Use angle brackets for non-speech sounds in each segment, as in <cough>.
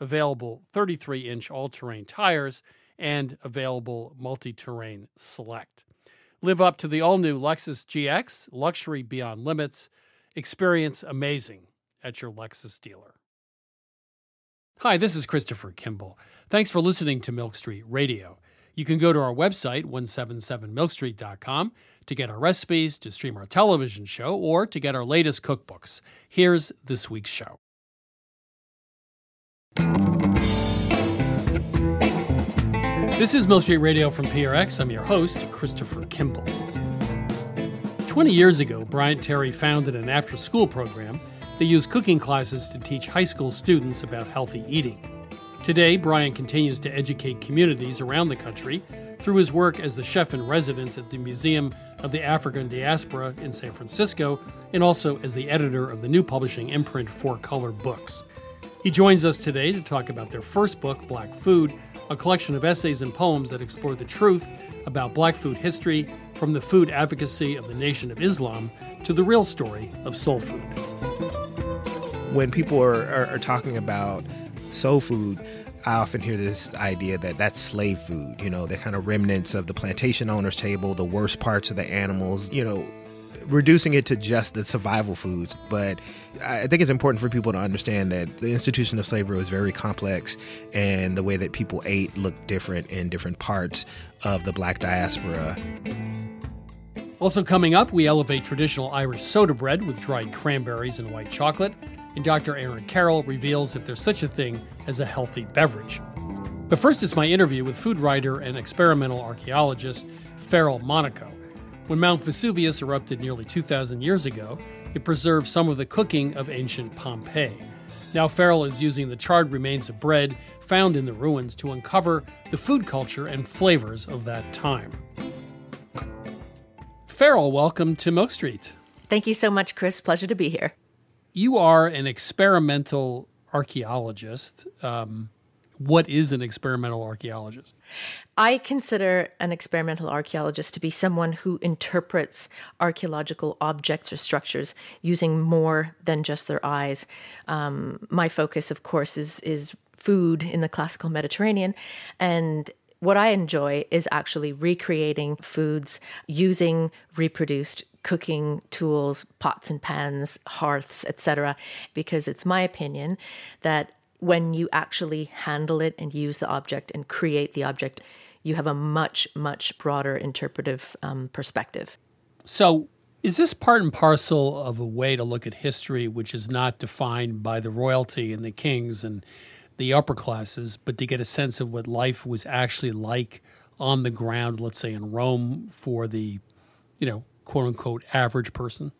available 33 inch all terrain tires, and available multi terrain select. Live up to the all new Lexus GX, luxury beyond limits. Experience amazing at your Lexus dealer. Hi, this is Christopher Kimball. Thanks for listening to Milk Street Radio. You can go to our website, 177milkstreet.com, to get our recipes, to stream our television show, or to get our latest cookbooks. Here's this week's show. This is Milk Street Radio from PRX. I'm your host, Christopher Kimball. 20 years ago, Bryant Terry founded an after school program that used cooking classes to teach high school students about healthy eating. Today, Bryant continues to educate communities around the country through his work as the chef in residence at the Museum of the African Diaspora in San Francisco and also as the editor of the new publishing imprint Four Color Books. He joins us today to talk about their first book, Black Food, a collection of essays and poems that explore the truth about black food history from the food advocacy of the Nation of Islam to the real story of soul food. When people are, are, are talking about soul food, I often hear this idea that that's slave food, you know, the kind of remnants of the plantation owner's table, the worst parts of the animals, you know, reducing it to just the survival foods. But I think it's important for people to understand that the institution of slavery was very complex and the way that people ate looked different in different parts of the black diaspora. Also, coming up, we elevate traditional Irish soda bread with dried cranberries and white chocolate. and Dr. Aaron Carroll reveals if there's such a thing as a healthy beverage. But first, it's my interview with food writer and experimental archaeologist Farrell Monaco. When Mount Vesuvius erupted nearly 2,000 years ago, it preserved some of the cooking of ancient Pompeii. Now, Farrell is using the charred remains of bread found in the ruins to uncover the food culture and flavors of that time. Farrell, welcome to Milk Street. Thank you so much, Chris. Pleasure to be here. You are an experimental archaeologist. Um, what is an experimental archaeologist? I consider an experimental archaeologist to be someone who interprets archaeological objects or structures using more than just their eyes. Um, my focus, of course, is is food in the classical Mediterranean, and what I enjoy is actually recreating foods using reproduced cooking tools, pots and pans, hearths, etc. Because it's my opinion that when you actually handle it and use the object and create the object, you have a much, much broader interpretive um, perspective. So, is this part and parcel of a way to look at history which is not defined by the royalty and the kings and the upper classes, but to get a sense of what life was actually like on the ground, let's say in Rome, for the, you know, quote unquote average person?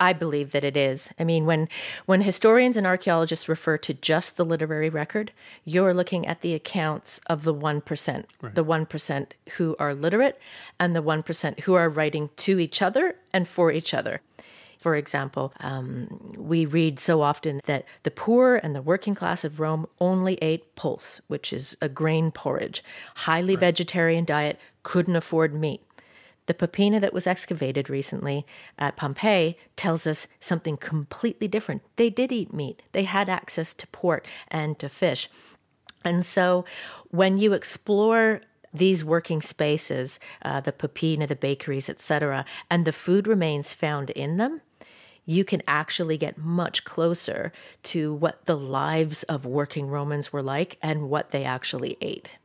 I believe that it is. I mean, when when historians and archaeologists refer to just the literary record, you're looking at the accounts of the one percent, right. the one percent who are literate, and the one percent who are writing to each other and for each other. For example, um, we read so often that the poor and the working class of Rome only ate pulse, which is a grain porridge, highly right. vegetarian diet, couldn't afford meat. The Popina that was excavated recently at Pompeii tells us something completely different. They did eat meat, they had access to pork and to fish. And so when you explore these working spaces, uh, the Popina, the bakeries, etc., and the food remains found in them, you can actually get much closer to what the lives of working Romans were like and what they actually ate.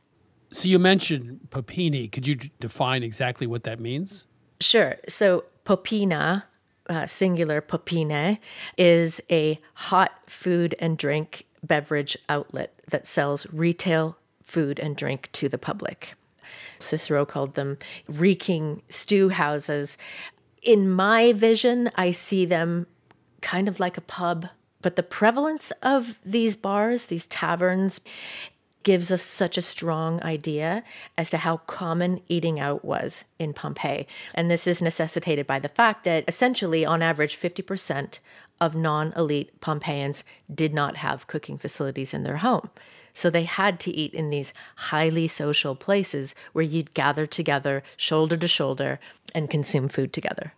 So you mentioned popini. Could you define exactly what that means? Sure. So popina, uh, singular popine, is a hot food and drink beverage outlet that sells retail food and drink to the public. Cicero called them reeking stew houses. In my vision, I see them kind of like a pub, but the prevalence of these bars, these taverns, gives us such a strong idea as to how common eating out was in Pompeii. And this is necessitated by the fact that essentially, on average, 50% of non elite Pompeians did not have cooking facilities in their home. So they had to eat in these highly social places where you'd gather together, shoulder to shoulder, and consume food together.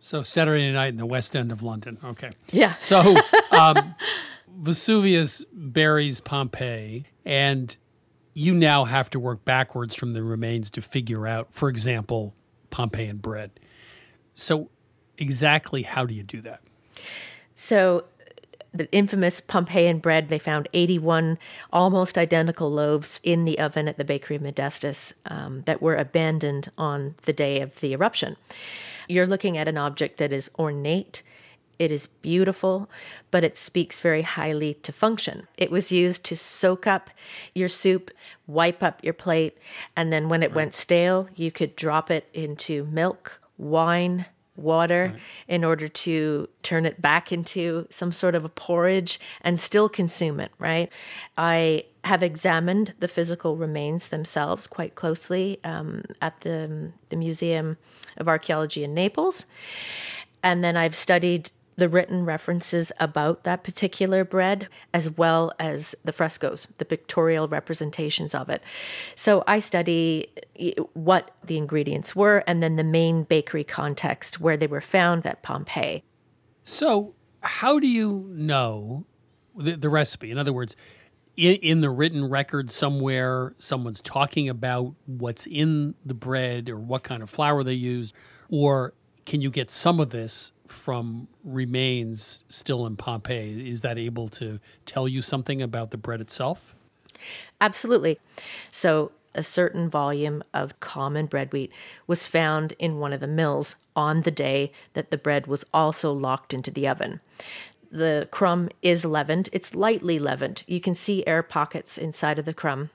So Saturday night in the West End of London. Okay. Yeah. So <laughs> um, Vesuvius buries Pompeii, and you now have to work backwards from the remains to figure out, for example, Pompeian bread. So, exactly how do you do that? So, the infamous Pompeian bread, they found 81 almost identical loaves in the oven at the bakery of Modestus um, that were abandoned on the day of the eruption. You're looking at an object that is ornate it is beautiful, but it speaks very highly to function. It was used to soak up your soup, wipe up your plate, and then when it right. went stale, you could drop it into milk, wine, water right. in order to turn it back into some sort of a porridge and still consume it, right? I have examined the physical remains themselves quite closely um, at the, the Museum of Archaeology in Naples. And then I've studied the written references about that particular bread, as well as the frescoes, the pictorial representations of it. So I study what the ingredients were and then the main bakery context where they were found at Pompeii. So, how do you know the, the recipe? In other words, in, in, the written record somewhere, someone's talking about what's in the bread or what kind of flour they used, or can you get some of this from remains still in Pompeii? Is that able to tell you something about the bread itself? Absolutely. So, a certain volume of common bread wheat was found in one of the mills on the day that the bread was also locked into the oven. The crumb is leavened. It's lightly leavened. You can see air pockets inside of the crumb.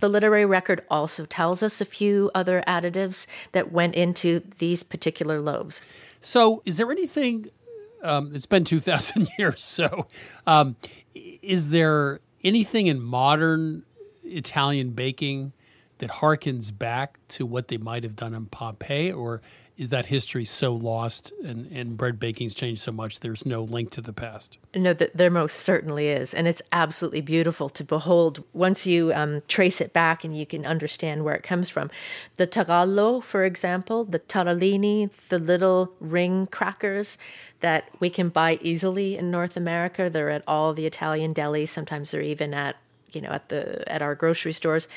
The literary record also tells us a few other additives that went into these particular loaves. So, is there anything? Um, it's been two thousand <laughs> years. So, um, is there anything in modern Italian baking that harkens back to what they might have done in Pompeii, or is that history so lost and, and bread baking's changed so much there's no link to the past? No, that there most certainly is. And it's absolutely beautiful to behold once you um, trace it back and you can understand where it comes from. The tarallo, for example, the tarallini the little ring crackers that we can buy easily in North America. They're at all the Italian delis. Sometimes they're even at, you know, at the at our grocery stores.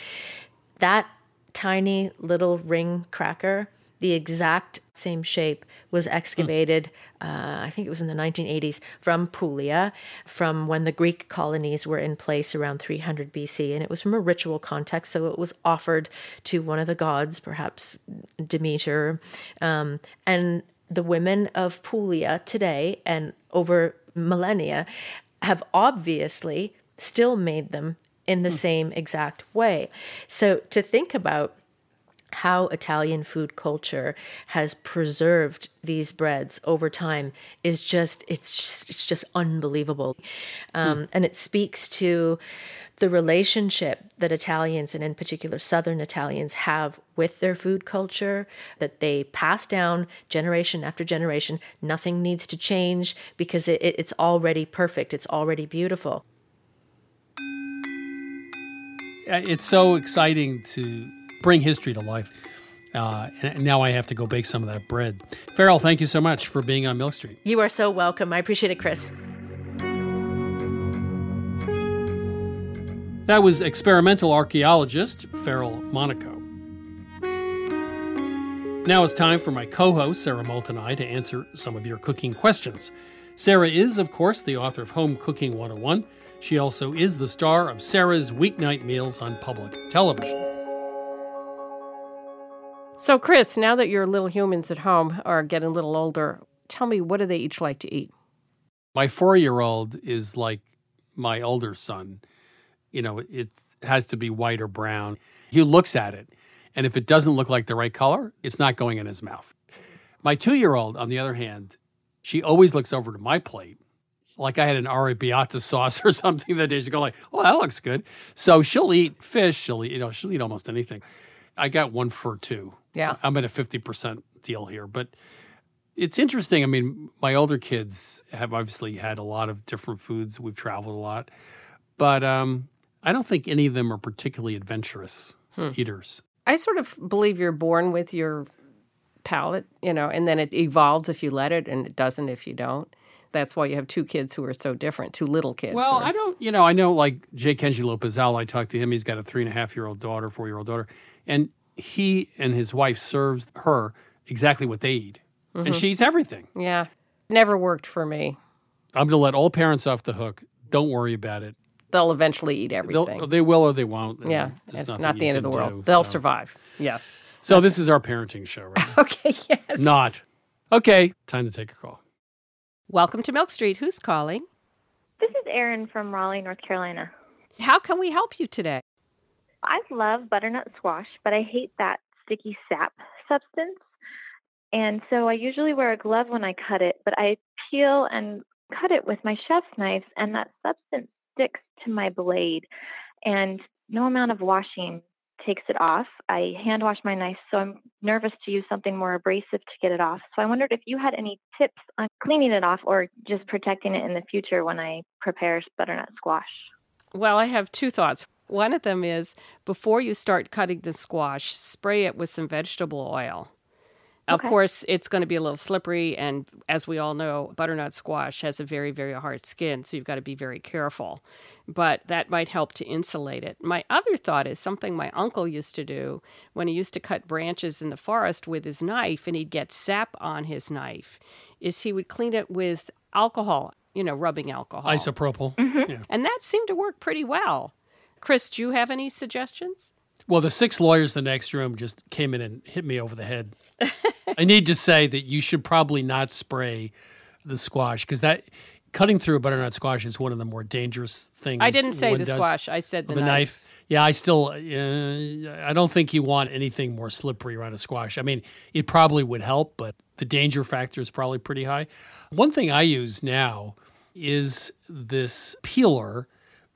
That tiny little ring cracker the exact same shape was excavated, uh, I think it was in the 1980s, from Puglia, from when the Greek colonies were in place around 300 BC. And it was from a ritual context. So it was offered to one of the gods, perhaps Demeter. Um, and the women of Puglia today and over millennia have obviously still made them in the mm. same exact way. So to think about how Italian food culture has preserved these breads over time is just it's just, it's just unbelievable, um, hmm. and it speaks to the relationship that Italians and in particular Southern Italians have with their food culture that they pass down generation after generation. Nothing needs to change because it, it, it's already perfect. It's already beautiful. It's so exciting to bring history to life. Uh, and now I have to go bake some of that bread. Farrell, thank you so much for being on Milk Street. You are so welcome. I appreciate it, Chris. That was experimental archaeologist Farrell Monaco. Now it's time for my co host, Sara Moulton and I, to answer some of your cooking questions. Sarah is, of course, the author of Home Cooking 101. She also is the star of Sara's Weeknight Meals on public television. So, Chris, now that your little humans at home are getting a little older, tell me what do they each like to eat? My four year old is like my older son. You know, it has to be white or brown. He looks at it, and if it doesn't look like the right color, it's not going in his mouth. My two year old, on the other hand, she always looks over to my plate like I had an arrabbiata <laughs> sauce or something that day. She'd go like, "Oh, that looks good." So she'll eat fish. She'll eat, you know, she'll eat almost anything. I got one for two. Yeah. I'm at a 50% deal here. But it's interesting. I mean, my older kids have obviously had a lot of different foods. We've traveled a lot. But um, I don't think any of them are particularly adventurous hmm. eaters. I sort of believe you're born with your palate, you know, and then it evolves if you let it and it doesn't if you don't. That's why you have two kids who are so different, two little kids. Well, or... I don't, you know, I know like J. Kenji Lopez-Alt, I talked to him. He's got a three and a half year old daughter, four year old daughter. And he and his wife serves her exactly what they eat, mm-hmm. and she eats everything. Yeah, never worked for me. I'm going to let all parents off the hook. Don't worry about it. They'll eventually eat everything. They'll, they will or they won't. Yeah, it's not the end of the world. Do, They'll so. survive. Yes. So this is our parenting show, right? <laughs> okay. Yes. Not. Okay. Time to take a call. Welcome to Milk Street. Who's calling? This is Erin from Raleigh, North Carolina. How can we help you today? I love butternut squash, but I hate that sticky sap substance. And so I usually wear a glove when I cut it, but I peel and cut it with my chef's knife, and that substance sticks to my blade. And no amount of washing takes it off. I hand wash my knife, so I'm nervous to use something more abrasive to get it off. So I wondered if you had any tips on cleaning it off or just protecting it in the future when I prepare butternut squash. Well, I have two thoughts. One of them is before you start cutting the squash, spray it with some vegetable oil. Okay. Of course, it's going to be a little slippery, and as we all know, butternut squash has a very, very hard skin, so you've got to be very careful. But that might help to insulate it. My other thought is something my uncle used to do when he used to cut branches in the forest with his knife, and he'd get sap on his knife, is he would clean it with alcohol, you know, rubbing alcohol. Isopropyl. Mm-hmm. Yeah. And that seemed to work pretty well. Chris, do you have any suggestions? Well, the six lawyers in the next room just came in and hit me over the head. <laughs> I need to say that you should probably not spray the squash because that cutting through a butternut squash is one of the more dangerous things. I didn't say the does. squash. I said the, the knife. Yeah, I still, uh, I don't think you want anything more slippery around a squash. I mean, it probably would help, but the danger factor is probably pretty high. One thing I use now is this peeler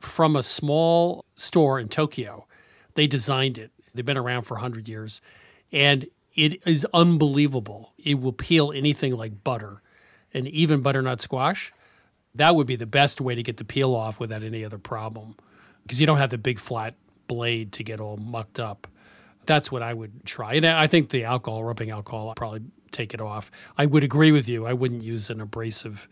from a small store in Tokyo. They designed it. They've been around for 100 years. And it is unbelievable. It will peel anything like butter and even butternut squash. That would be the best way to get the peel off without any other problem because you don't have the big flat blade to get all mucked up. That's what I would try. And I think the alcohol, rubbing alcohol, I'll probably take it off. I would agree with you. I wouldn't use an abrasive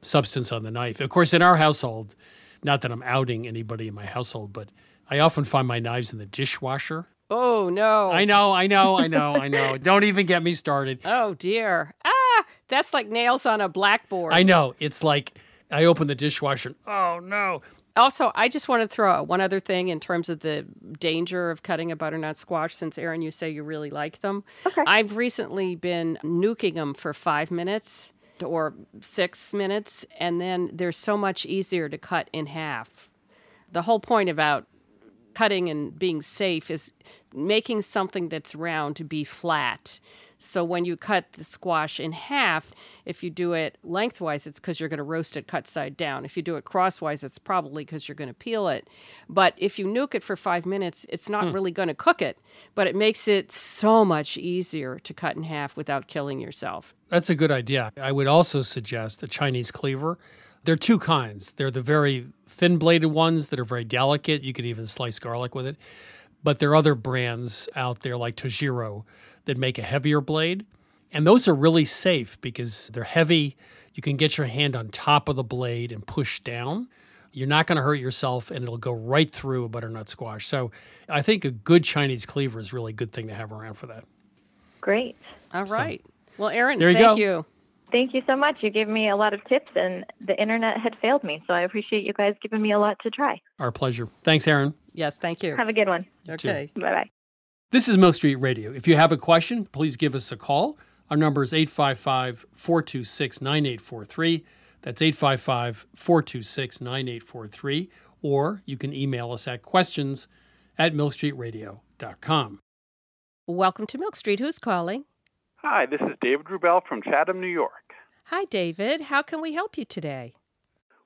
substance on the knife. Of course, in our household, not that I'm outing anybody in my household, but I often find my knives in the dishwasher. Oh no! I know, I know, I know, I know. <laughs> Don't even get me started. Oh dear! Ah, that's like nails on a blackboard. I know. It's like I open the dishwasher. And, oh no! Also, I just want to throw out one other thing in terms of the danger of cutting a butternut squash. Since Aaron, you say you really like them, Okay. I've recently been nuking them for five minutes or six minutes, and then they're so much easier to cut in half. The whole point about cutting and being safe is making something that's round to be flat. So when you cut the squash in half, if you do it lengthwise, it's because you're going to roast it cut side down. If you do it crosswise, it's probably because you're going to peel it. But if you nuke it for five minutes, it's not hmm. really going to cook it, but it makes it so much easier to cut in half without killing yourself. That's a good idea. I would also suggest a Chinese cleaver. There are two kinds. There are the very thin bladed ones that are very delicate. You could even slice garlic with it. But there are other brands out there like Tojiro that make a heavier blade. And those are really safe because they're heavy. You can get your hand on top of the blade and push down. You're not going to hurt yourself and it'll go right through a butternut squash. So I think a good Chinese cleaver is really a good thing to have around for that. Great. All right. Well, Aaron, There you thank go. you. Thank you so much. You gave me a lot of tips, and the internet had failed me. So I appreciate you guys giving me a lot to try. Our pleasure. Thanks, Aaron. Yes, thank you. Have a good one. Okay. Bye bye. This is Milk Street Radio. If you have a question, please give us a call. Our number is 855 426 9843. That's 855 426 9843. Or you can email us at questions at milkstreetradio.com. Welcome to Milk Street. Who's calling? Hi, this is David Rubel from Chatham, New York. Hi, David. How can we help you today?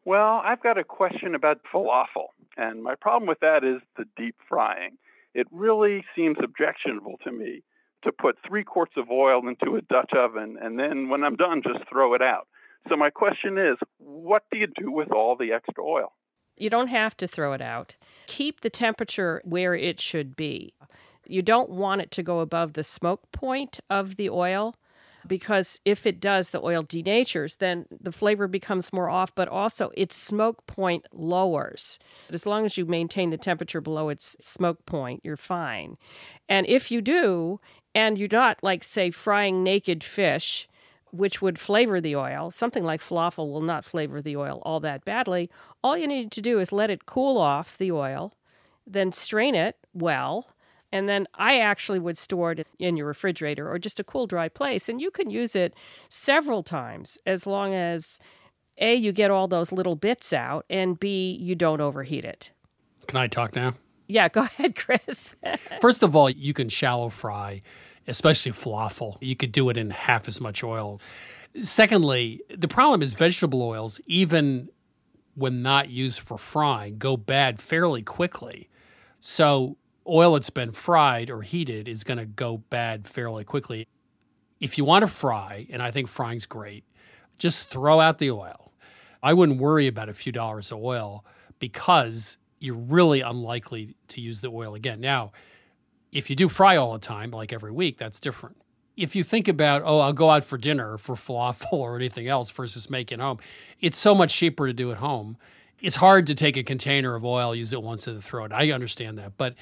Well, I've got a question about falafel, and my problem with that is the deep frying. It really seems objectionable to me to put three quarts of oil into a Dutch oven and then when I'm done, just throw it out. So, my question is what do you do with all the extra oil? You don't have to throw it out. Keep the temperature where it should be. You don't want it to go above the smoke point of the oil because if it does, the oil denatures, then the flavor becomes more off, but also its smoke point lowers. As long as you maintain the temperature below its smoke point, you're fine. And if you do, and you're not like, say, frying naked fish, which would flavor the oil, something like falafel will not flavor the oil all that badly. All you need to do is let it cool off the oil, then strain it well. And then I actually would store it in your refrigerator or just a cool, dry place. And you can use it several times as long as A, you get all those little bits out, and B, you don't overheat it. Can I talk now? Yeah, go <laughs> ahead, Chris. First of all, you can shallow fry, especially falafel. You could do it in half as much oil. Secondly, the problem is vegetable oils, even when not used for frying, go bad fairly quickly. So, oil that's been fried or heated is going to go bad fairly quickly. If you want to fry, and I think frying's great, just throw out the oil. I wouldn't worry about a few dollars of oil because you're really unlikely to use the oil again. Now, if you do fry all the time, like every week, that's different. If you think about, oh, I'll go out for dinner for falafel <laughs> or anything else versus making home, it's so much cheaper to do at home. It's hard to take a container of oil, use it once and throw it. I understand that. But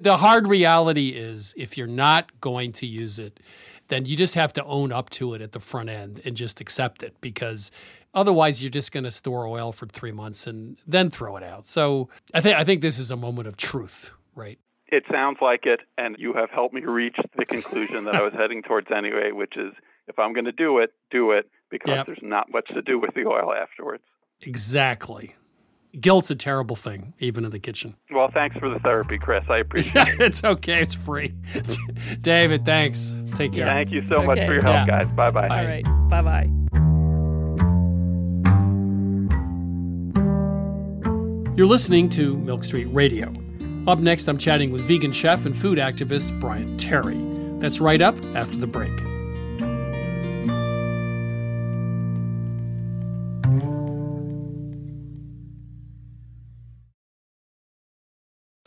the hard reality is if you're not going to use it, then you just have to own up to it at the front end and just accept it because otherwise you're just going to store oil for three months and then throw it out. So I think I think this is a moment of truth, right? It sounds like it, and you have helped me reach the conclusion that I was heading towards anyway, which is if I'm going to do it, do it because Yep. there's not much to do with the oil afterwards. Exactly. Guilt's a terrible thing, even in the kitchen. Well, thanks for the therapy, Chris. I appreciate <laughs> it. it's okay. It's free. <laughs> David, thanks. Take care. Thank you so much for your help, Yeah. guys. Bye bye. All right. Bye bye. You're listening to Milk Street Radio. Up next, I'm chatting with vegan chef and food activist Bryant Terry. That's right up after the break.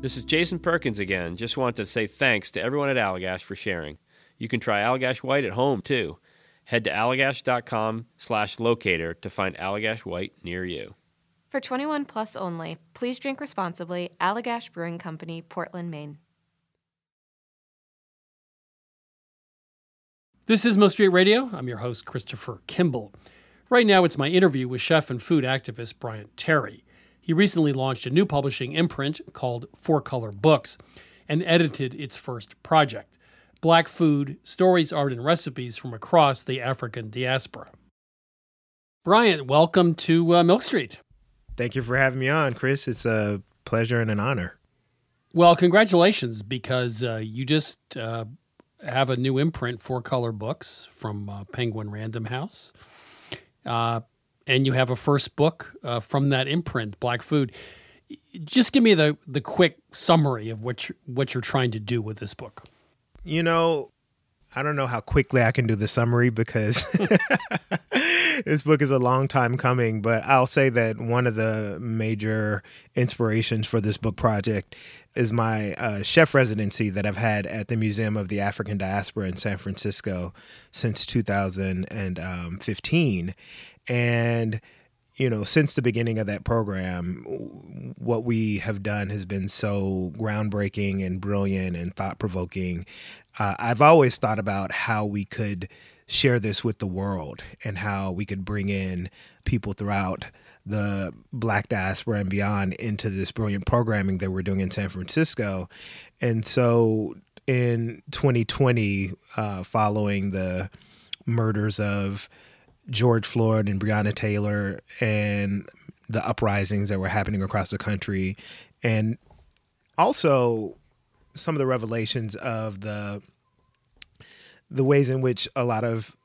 This is Jason Perkins again. Just want to say thanks to everyone at Allagash for sharing. You can try Allagash White at home too. Head to allagash.com slash locator to find Allagash White near you. For 21 plus only, please drink responsibly. Allagash Brewing Company, Portland, Maine. This is Milk Street Radio. I'm your host, Christopher Kimball. Right now, it's my interview with chef and food activist Bryant Terry. He recently launched a new publishing imprint called Four Color Books and edited its first project Black Food Stories, Art, and Recipes from Across the African Diaspora. Bryant, welcome to uh, Milk Street. Thank you for having me on, Chris. It's a pleasure and an honor. Well, congratulations, because uh, you just uh, have a new imprint, Four Color Books from uh, Penguin Random House. Uh, and you have a first book uh, from that imprint, Black Food. Just give me the, the quick summary of what you're, what you're trying to do with this book. You know, I don't know how quickly I can do the summary because <laughs> this book is a long time coming, but I'll say that one of the major inspirations for this book project is my uh, chef residency that I've had at the Museum of the African Diaspora in San Francisco since 2015. And you know, since the beginning of that program, what we have done has been so groundbreaking and brilliant and thought provoking. Uh, I've always thought about how we could share this with the world and how we could bring in people throughout the black diaspora and beyond into this brilliant programming that we're doing in San Francisco. And so in 2020, uh, following the murders of George Floyd and Breonna Taylor and the uprisings that were happening across the country, and also some of the revelations of the the ways in which a lot of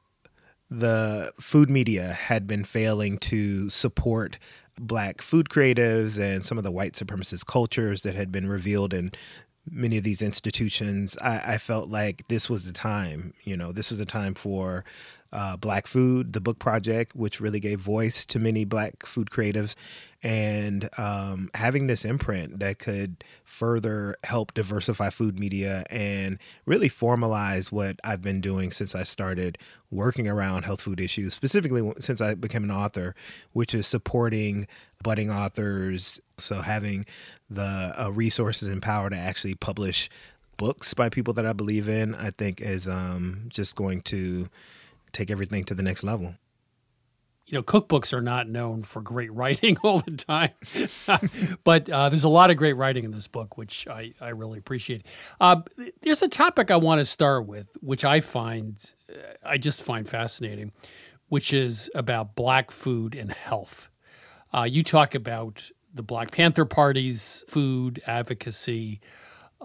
the food media had been failing to support black food creatives and some of the white supremacist cultures that had been revealed in many of these institutions, I, I, felt like this was the time. You know, this was a time for uh, Black Food, the book project, which really gave voice to many Black food creatives, and um, having this imprint that could further help diversify food media and really formalize what I've been doing since I started working around health food issues, specifically since I became an author, which is supporting budding authors. So having the uh, resources and power to actually publish books by people that I believe in, I think is um, just going to take everything to the next level. You know, cookbooks are not known for great <laughs> writing all the time, <laughs> but uh, there's a lot of great writing in this book, which I, I really appreciate. Uh, there's a topic I want to start with, which I find, uh, I just find fascinating, which is about black food and health. Uh, you talk about the Black Panther Party's food advocacy.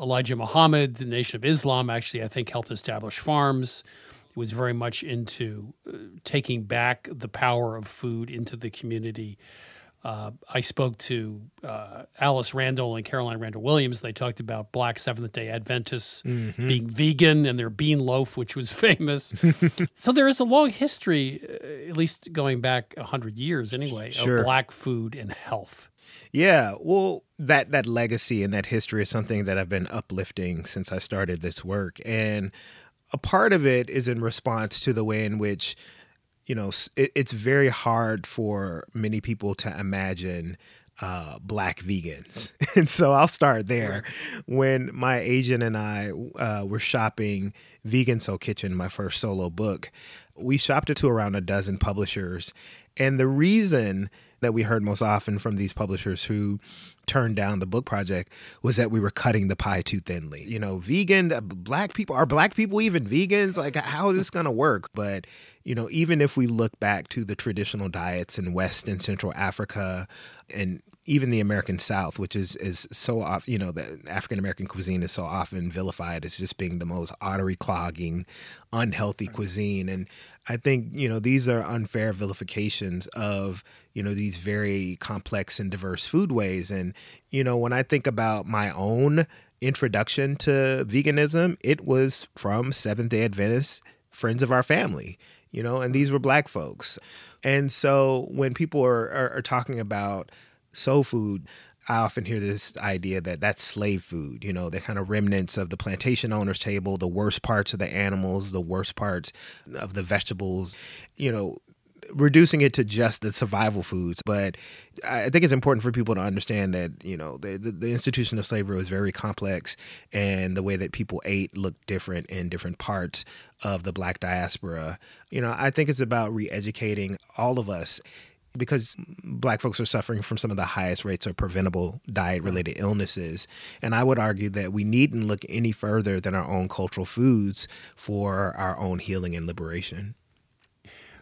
Elijah Muhammad, the Nation of Islam, actually, I think, helped establish farms It was very much into uh, taking back the power of food into the community. Uh, I spoke to uh, Alice Randall and Caroline Randall Williams. They talked about Black Seventh Day Adventists mm-hmm. being vegan and their bean loaf, which was <laughs> famous. <laughs> so there is a long history, uh, at least going back hundred years anyway, sure. of Black food and health. Yeah, well, that that legacy and that history is something that I've been uplifting since I started this work, and a part of it is in response to the way in which you know it, it's very hard for many people to imagine uh, black vegans. <laughs> and so I'll start there. When my agent and I uh, were shopping Vegan Soul Kitchen, my first solo book, we shopped it to around a dozen publishers. And the reason that we heard most often from these publishers who turned down the book project was that we were cutting the pie too thinly. You know, vegan, uh, black people, are black people even vegans? Like, how is this going to work? But, you know, even if we look back to the traditional diets in West and Central Africa and even the American South, which is is so often, you know, the African American cuisine is so often vilified as just being the most artery clogging, unhealthy cuisine. And I think, you know, these are unfair vilifications of, you know, these very complex and diverse foodways. And, you know, when I think about my own introduction to veganism, it was from Seventh day Adventists, friends of our family, you know, and these were black folks. And so when people are, are, are talking about soul food, I often hear this idea that that's slave food, you know, the kind of remnants of the plantation owner's table, the worst parts of the animals, the worst parts of the vegetables. You know, reducing it to just the survival foods. But I think it's important for people to understand that you know the, the, the institution of slavery was very complex, and the way that people ate looked different in different parts of the Black diaspora. You know, I think it's about re-educating all of us because black folks are suffering from some of the highest rates of preventable diet related illnesses. And I would argue that we needn't look any further than our own cultural foods for our own healing and liberation.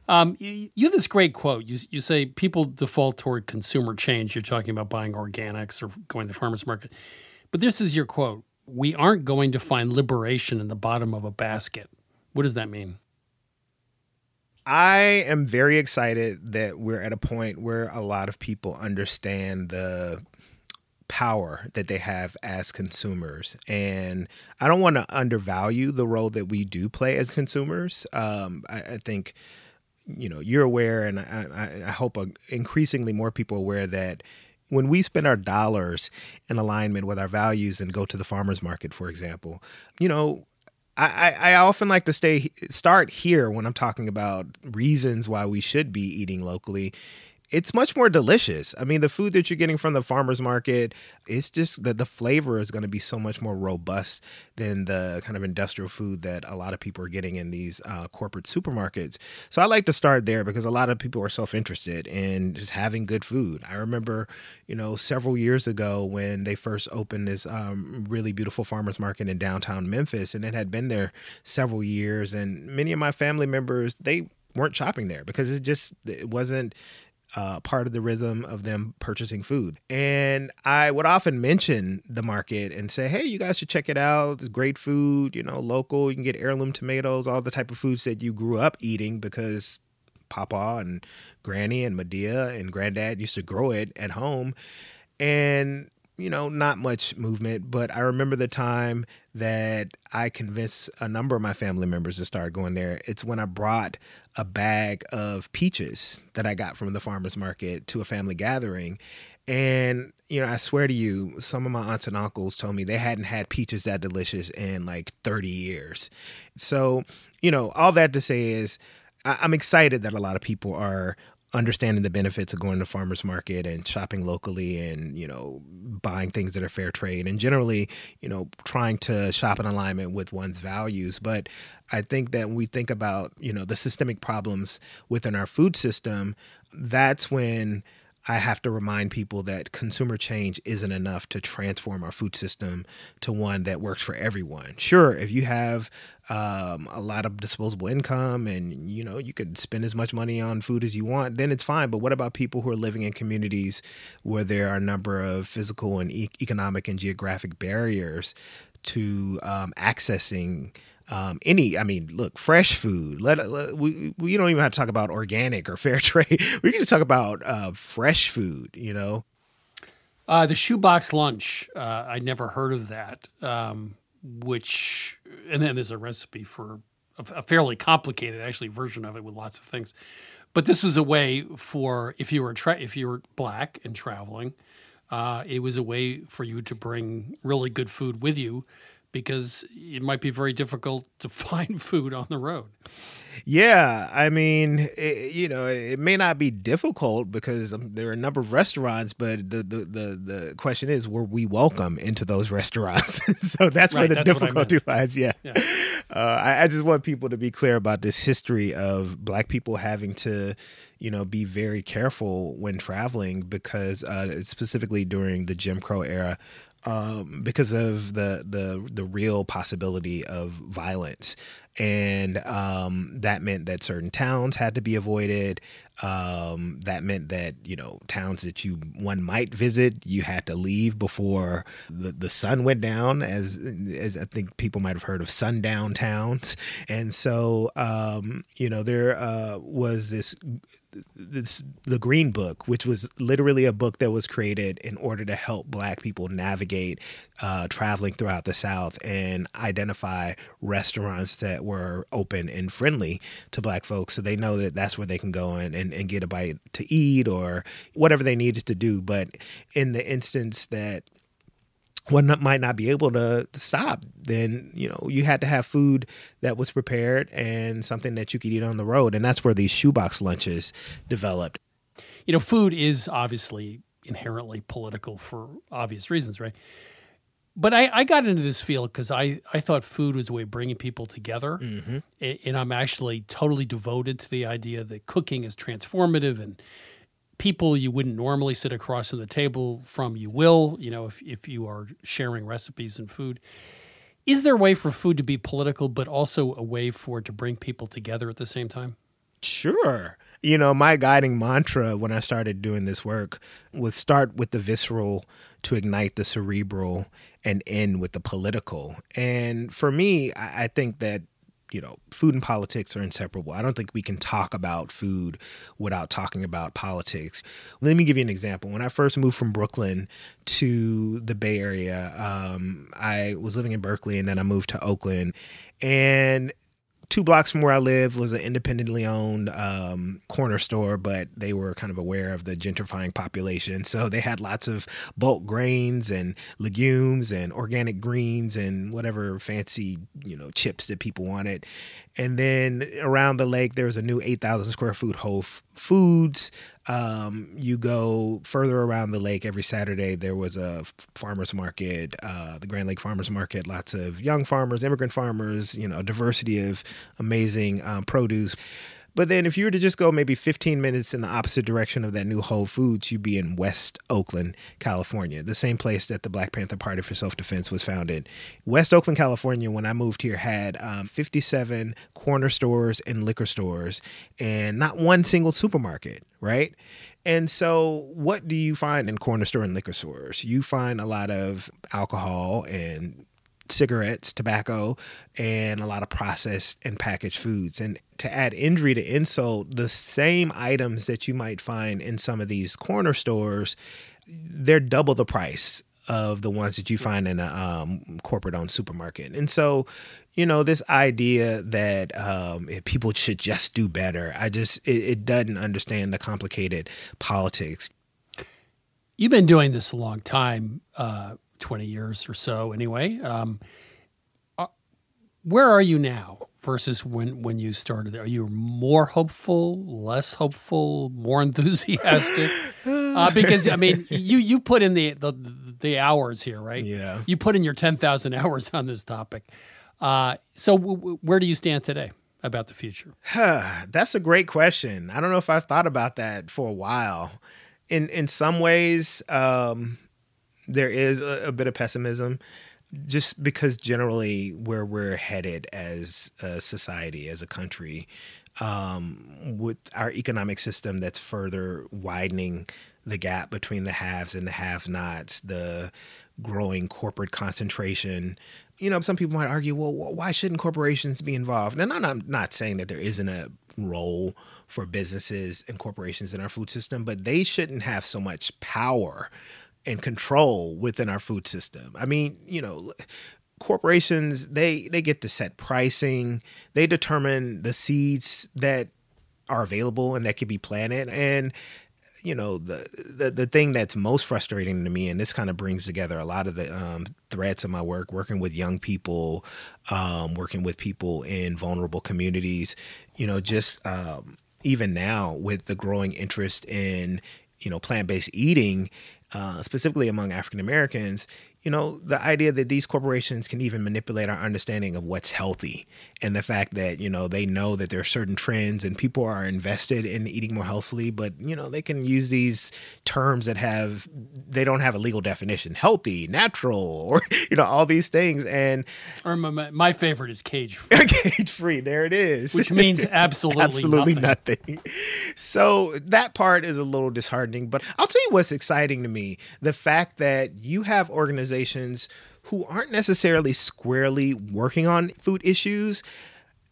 Um, you, you have this great quote. You, you say people default toward consumer change. You're talking about buying organics or going to the farmer's market. But this is your quote We aren't going to find liberation in the bottom of a basket. What does that mean? I am very excited that we're at a point where a lot of people understand the power that they have as consumers. And I don't want to undervalue the role that we do play as consumers. Um, I, I, think, you know, you're aware, and I, I hope increasingly more people are aware that when we spend our dollars in alignment with our values and go to the farmers market, for example, you know, I, I often like to stay start here when I'm talking about reasons why we should be eating locally it's much more delicious. I mean, the food that you're getting from the farmers market, it's just that the flavor is going to be so much more robust than the kind of industrial food that a lot of people are getting in these uh, corporate supermarkets. So I like to start there because a lot of people are self interested in just having good food. I remember, you know, several years ago when they first opened this um, really beautiful farmers market in downtown Memphis, and it had been there several years, and many of my family members they weren't shopping there because it just it wasn't uh, part of the rhythm of them purchasing food. And I would often mention the market and say, hey, you guys should check it out. It's great food, you know, local. You can get heirloom tomatoes, all the type of foods that you grew up eating because Papa and Granny and Medea and Granddad used to grow it at home. And you know, not much movement, but I remember the time that I convinced a number of my family members to start going there. It's when I brought a bag of peaches that I got from the farmer's market to a family gathering. And, you know, I swear to you, some of my aunts and uncles told me they hadn't had peaches that delicious in like 30 years. So, you know, all that to say is, I'm excited that a lot of people are understanding the benefits of going to farmers market and shopping locally and you know buying things that are fair trade and generally you know trying to shop in alignment with one's values. But i think that when we think about you know the systemic problems within our food system that's when I have to remind people that consumer change isn't enough to transform our food system to one that works for everyone. Sure, if you have um, a lot of disposable income and you know you could spend as much money on food as you want, then it's fine. But what about people who are living in communities where there are a number of physical and e- economic and geographic barriers to um, accessing um, any, I mean, look, fresh food. Let, let, we we don't even have to talk about organic or fair <laughs> trade. We can just talk about uh, fresh food. You know, uh, the shoebox lunch. Uh, I never heard of that. Um, which, and then there's a recipe for a, a fairly complicated, actually, version of it with lots of things. But this was a way for if you were tra- if you were black and traveling, uh, it was a way for you to bring really good food with you because it might be very difficult to <laughs> find food on the road. Yeah, I mean, it, you know, it may not be difficult because um, there are a number of restaurants, but the the the, the question is, were we welcome into those <laughs> restaurants? <laughs> so that's right, where the that's difficulty lies. Yeah, yeah. Uh, I, I just want people to be clear about this history of Black people having to you know, be very careful when traveling because uh, specifically during the Jim Crow era, um, because of the the the real possibility of violence, and um, that meant that certain towns had to be avoided. Um, that meant that you know towns that you one might visit, you had to leave before the, the sun went down, as as I think people might have heard of sundown towns, and so um, you know there uh, was this this the Green Book, which was literally a book that was created in order to help Black people navigate uh, traveling throughout the South and identify restaurants that were open and friendly to Black folks, so they know that that's where they can go and, and, and get a bite to eat or whatever they needed to do. But in the instance that one not, might not be able to, to stop, then you know you had to have food that was prepared and something that you could eat on the road, and that's where these shoebox lunches developed. You know, food is obviously inherently political for obvious reasons, right? But I, I got into this field because I, I thought food was a way of bringing people together. Mhm. And, and I'm actually totally devoted to the idea that cooking is transformative and people you wouldn't normally sit across from the table from, you will, you know, if, if you are sharing recipes and food. Is there a way for food to be political, but also a way for it to bring people together at the same time? Sure. You know, my guiding mantra when I started doing this work was start with the visceral to ignite the cerebral and end with the political. And for me, I, I think that, you know, food and politics are inseparable. I don't think we can talk about food without talking about politics. Let me give you an example. When I first moved from Brooklyn to the Bay Area, um, I was living in Berkeley and then I moved to Oakland. And two blocks from where I live was an independently owned um, corner store, but they were kind of aware of the gentrifying population. So they had lots of bulk grains and legumes and organic greens and whatever fancy, you know, chips that people wanted. And then around the lake, there was a new 8,000 square foot Whole Foods. Um, you go further around the lake every Saturday, there was a farmer's market, uh, the Grand Lake Farmers Market, lots of young farmers, immigrant farmers, you know, a diversity of amazing um, produce. But then if you were to just go maybe 15 minutes in the opposite direction of that new Whole Foods, you'd be in West Oakland, California, the same place that the Black Panther Party for Self Defense was founded. West Oakland, California, when I moved here, had um, 57 corner stores and liquor stores and not one single supermarket, right? And so, what do you find in corner store and liquor stores? You find a lot of alcohol and cigarettes, tobacco, and a lot of processed and packaged foods. And to add injury to insult, the same items that you might find in some of these corner stores, they're double the price of the ones that you find in a um, corporate owned supermarket. And so, you know, this idea that um, people should just do better, I just, it, it doesn't understand the complicated politics. You've been doing this a long time, uh, 20 years or so anyway. Um, uh, where are you now versus when, when you started? Are you more hopeful, less hopeful, more <laughs> enthusiastic? uh, because I mean, you you put in the, the the hours here, right? Yeah. You put in your 10,000 <laughs> hours on this topic. Uh, so w- w- where do you stand today about the future? <sighs> That's a great question. I don't know if I've thought about that for a while. In in some ways, um, there is a, a bit of pessimism, just because generally where we're headed as a society, as a country, um, with our economic system that's further widening the gap between the haves and the have-nots, the growing corporate concentration. You know, some people might argue, well, why shouldn't corporations be involved? And I'm not, not saying that there isn't a role for businesses and corporations in our food system, but they shouldn't have so much power and control within our food system. I mean, you know, corporations they they get to set pricing, they determine the seeds that are available and that can be planted and you know the, the the thing that's most frustrating to me and this kind of brings together a lot of the um, threads of my work working with young people um, working with people in vulnerable communities you know just um, even now with the growing interest in you know plant-based eating uh, specifically among African Americans, you know, the idea that these corporations can even manipulate our understanding of what's healthy and the fact that, you know, they know that there are certain trends and people are invested in eating more healthfully, but, you know, they can use these terms that have, they don't have a legal definition healthy, natural, <laughs> or, you know, all these things. And, or my, my favorite is cage free. <laughs> cage free, there it is. Which means <laughs> absolutely, absolutely nothing. nothing. So that part is a little disheartening, but I'll tell you what's exciting to me the fact that you have organizations who aren't necessarily squarely working on food issues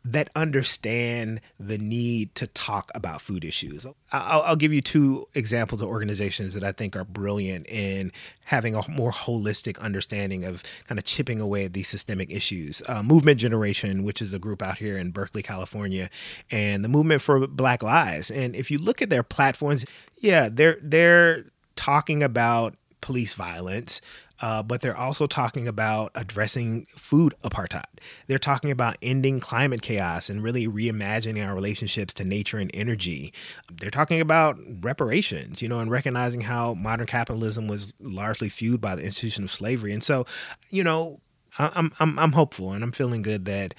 that understand the need to talk about food issues. I'll, I'll, give you two examples of organizations that I think are brilliant in having a more holistic understanding of kind of chipping away at these systemic issues. Uh, Movement Generation, which is a group out here in Berkeley, California, and the Movement for Black Lives. And if you look at their platforms, yeah, they're they're talking about police violence, uh, but they're also talking about addressing food apartheid. They're talking about ending climate chaos and really reimagining our relationships to nature and energy. They're talking about reparations, you know, and recognizing how modern capitalism was largely fueled by the institution of slavery. And so, you know, I'm I'm I'm hopeful and I'm feeling good that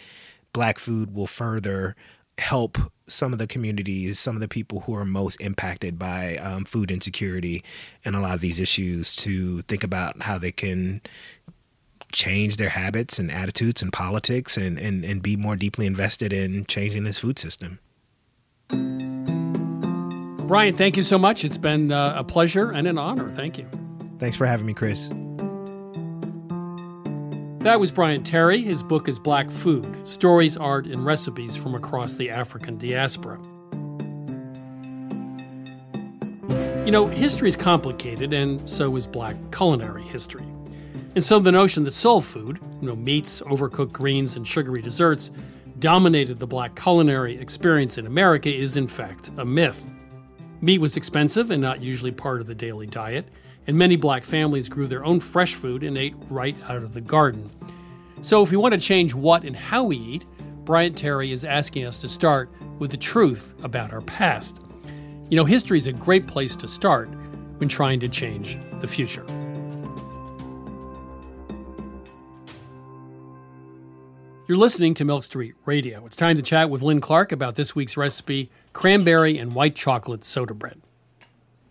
black food will further help some of the communities, some of the people who are most impacted by um, food insecurity and a lot of these issues to think about how they can change their habits and attitudes and politics and, and, and be more deeply invested in changing this food system. Bryant, thank you so much. It's been uh, a pleasure and an honor. Thank you. Thanks for having me, Chris. That was Bryant Terry. His book is Black Food Stories, Art, and Recipes from Across the African Diaspora. You know, history is complicated, and so is black culinary history. And so the notion that soul food, you know, meats, overcooked greens, and sugary desserts, dominated the black culinary experience in America is, in fact, a myth. Meat was expensive and not usually part of the daily diet and many black families grew their own fresh food and ate right out of the garden. So, if we want to change what and how we eat, Bryant Terry is asking us to start with the truth about our past. You know, history is a great place to start when trying to change the future. You're listening to Milk Street Radio. It's time to chat with Lynn Clark about this week's recipe cranberry and white chocolate soda bread.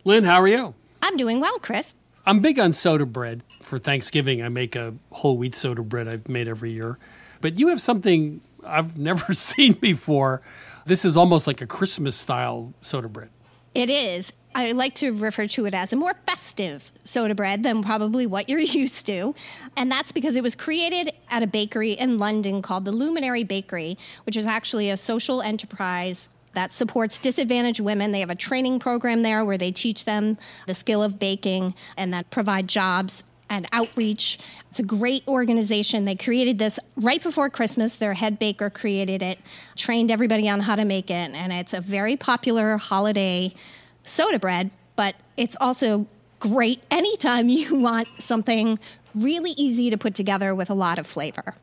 Lynn, how are you? I'm doing well, Chris. I'm big on soda bread. For Thanksgiving, I make a whole wheat soda bread I've made every year. But you have something I've <laughs> never seen before. This is almost like a Christmas style soda bread. It is. I like to refer to it as a more festive soda bread than probably what you're <laughs> used to. And that's because it was created at a bakery in London called the Luminary Bakery, which is actually a social enterprise that supports disadvantaged women. They have a training program there where they teach them the skill of baking and that provide jobs and outreach. It's a great organization. They created this right before Christmas. Their head baker created it, trained everybody on how to make it, and it's a very popular holiday soda bread, but it's also great anytime <laughs> you want something really easy to put together with a lot of flavor.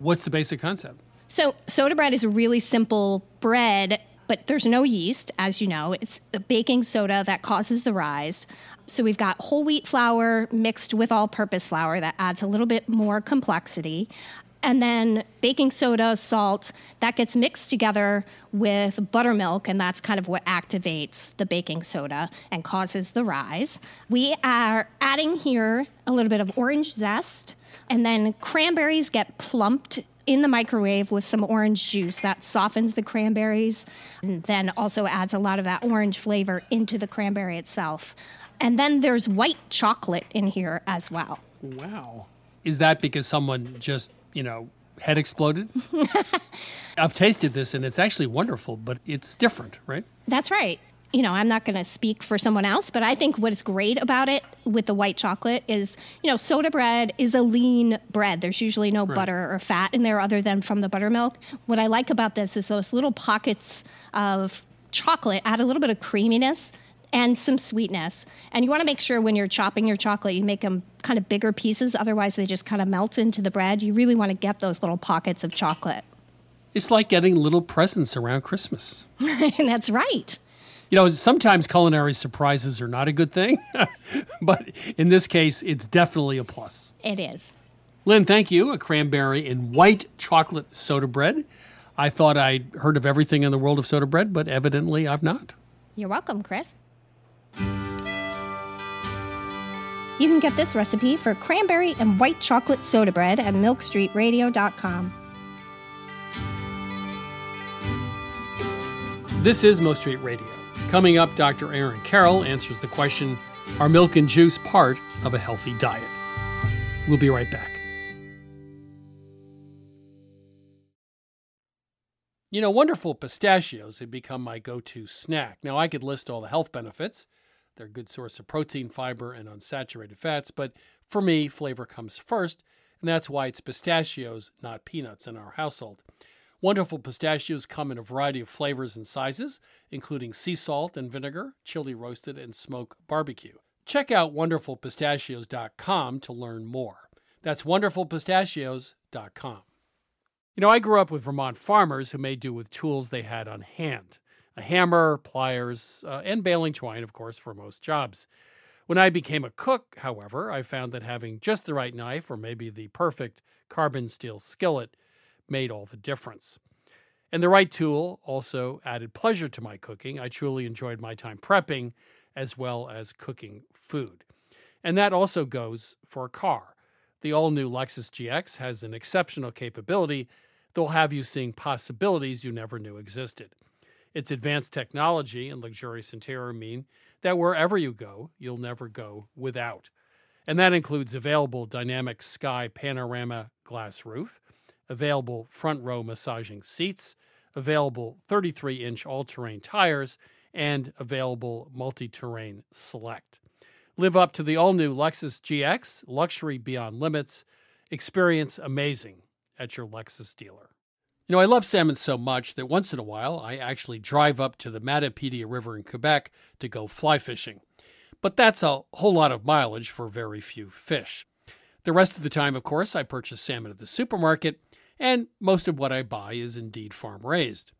What's the basic concept? So, soda bread is a really simple bread but there's no yeast, as you know. It's the baking soda that causes the rise. So we've got whole wheat flour mixed with all purpose flour that adds a little bit more complexity. And then baking soda, salt, that gets mixed together with buttermilk, and that's kind of what activates the baking soda and causes the rise. We are adding here a little bit of orange zest, and then cranberries get plumped in the microwave with some orange juice that softens the cranberries and then also adds a lot of that orange flavor into the cranberry itself. And then there's white chocolate in here as well. Wow. Is that because someone just, you know, head exploded? <laughs> I've tasted this and it's actually wonderful, but it's different, right? That's right you know, I'm not going to speak for someone else, but I think what is great about it with the white chocolate is, you know, soda bread is a lean bread. There's usually no right. butter or fat in there other than from the buttermilk. What I like about this is those little pockets of chocolate add a little bit of creaminess and some sweetness. And you want to make sure when you're chopping your chocolate, you make them kind of bigger pieces. Otherwise, they just kind of melt into the bread. You really want to get those little pockets of chocolate. It's like getting little presents around Christmas. <laughs> That's right. You know, sometimes culinary surprises are not a good thing, <laughs> but in this case, it's definitely a plus. It is. Lynn, thank you. A cranberry and white chocolate soda bread. I thought I'd heard of everything in the world of soda bread, but evidently I've not. You're welcome, Chris. You can get this recipe for cranberry and white chocolate soda bread at milkstreetradio.com. This is Milk Street Radio. Coming up, Dr. Aaron Carroll answers the question Are milk and juice part of a healthy diet? We'll be right back. You know, wonderful pistachios have become my go to snack. Now, I could list all the health benefits. They're a good source of protein, fiber, and unsaturated fats, but for me, flavor comes first, and that's why it's pistachios, not peanuts, in our household. Wonderful pistachios come in a variety of flavors and sizes, including sea salt and vinegar, chili roasted, and smoke barbecue. check out wonderfulpistachios.com to learn more. That's wonderfulpistachios.com. You know, I grew up with Vermont farmers who made do with tools they had on hand a hammer, pliers, uh, and baling twine, of course, for most jobs. When I became a cook, however, I found that having just the right knife or maybe the perfect carbon steel skillet made all the difference. And the right tool also added pleasure to my cooking. I truly enjoyed my time prepping as well as cooking food. And that also goes for a car. The all new Lexus GX has an exceptional capability that will have you seeing possibilities you never knew existed. Its advanced technology and luxurious interior mean that wherever you go, you'll never go without. And that includes available dynamic sky panorama glass roof, available front row massaging seats, available 33 inch all terrain tires, and available multi terrain select. Live up to the all new Lexus GX, luxury beyond limits. Experience amazing at your Lexus dealer. You know, I love salmon so much that once in a while I actually drive up to the Matapedia River in Quebec to go fly fishing. But that's a whole lot of mileage for very few fish. The rest of the time, of course, I purchase salmon at the supermarket, and most of what I buy is indeed farm raised.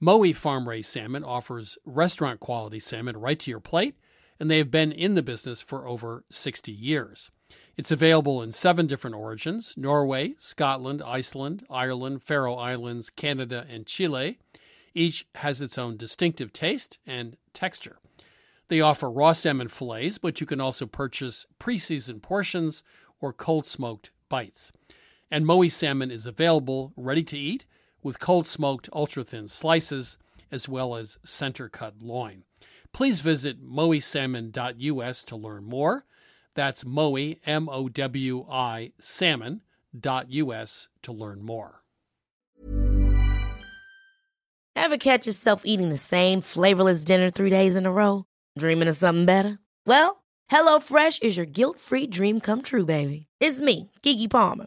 Mowi Farm Raised Salmon offers restaurant quality salmon right to your plate, and they have been in the business for over 60 years. It's available in seven different origins Norway, Scotland, Iceland, Ireland, Faroe Islands, Canada, and Chile. Each has its own distinctive taste and texture. They offer raw salmon fillets, but you can also purchase pre seasoned portions or cold smoked bites. And Mowi salmon is available ready to eat with cold smoked ultra thin slices as well as center cut loin. Please visit mowisalmon.us to learn more. That's Mowi, M O W I, salmon.us to learn more. Ever catch yourself eating the same flavorless dinner three days in a row? Dreaming of something better? Well, HelloFresh is your guilt free dream come true, baby. It's me, Keke Palmer.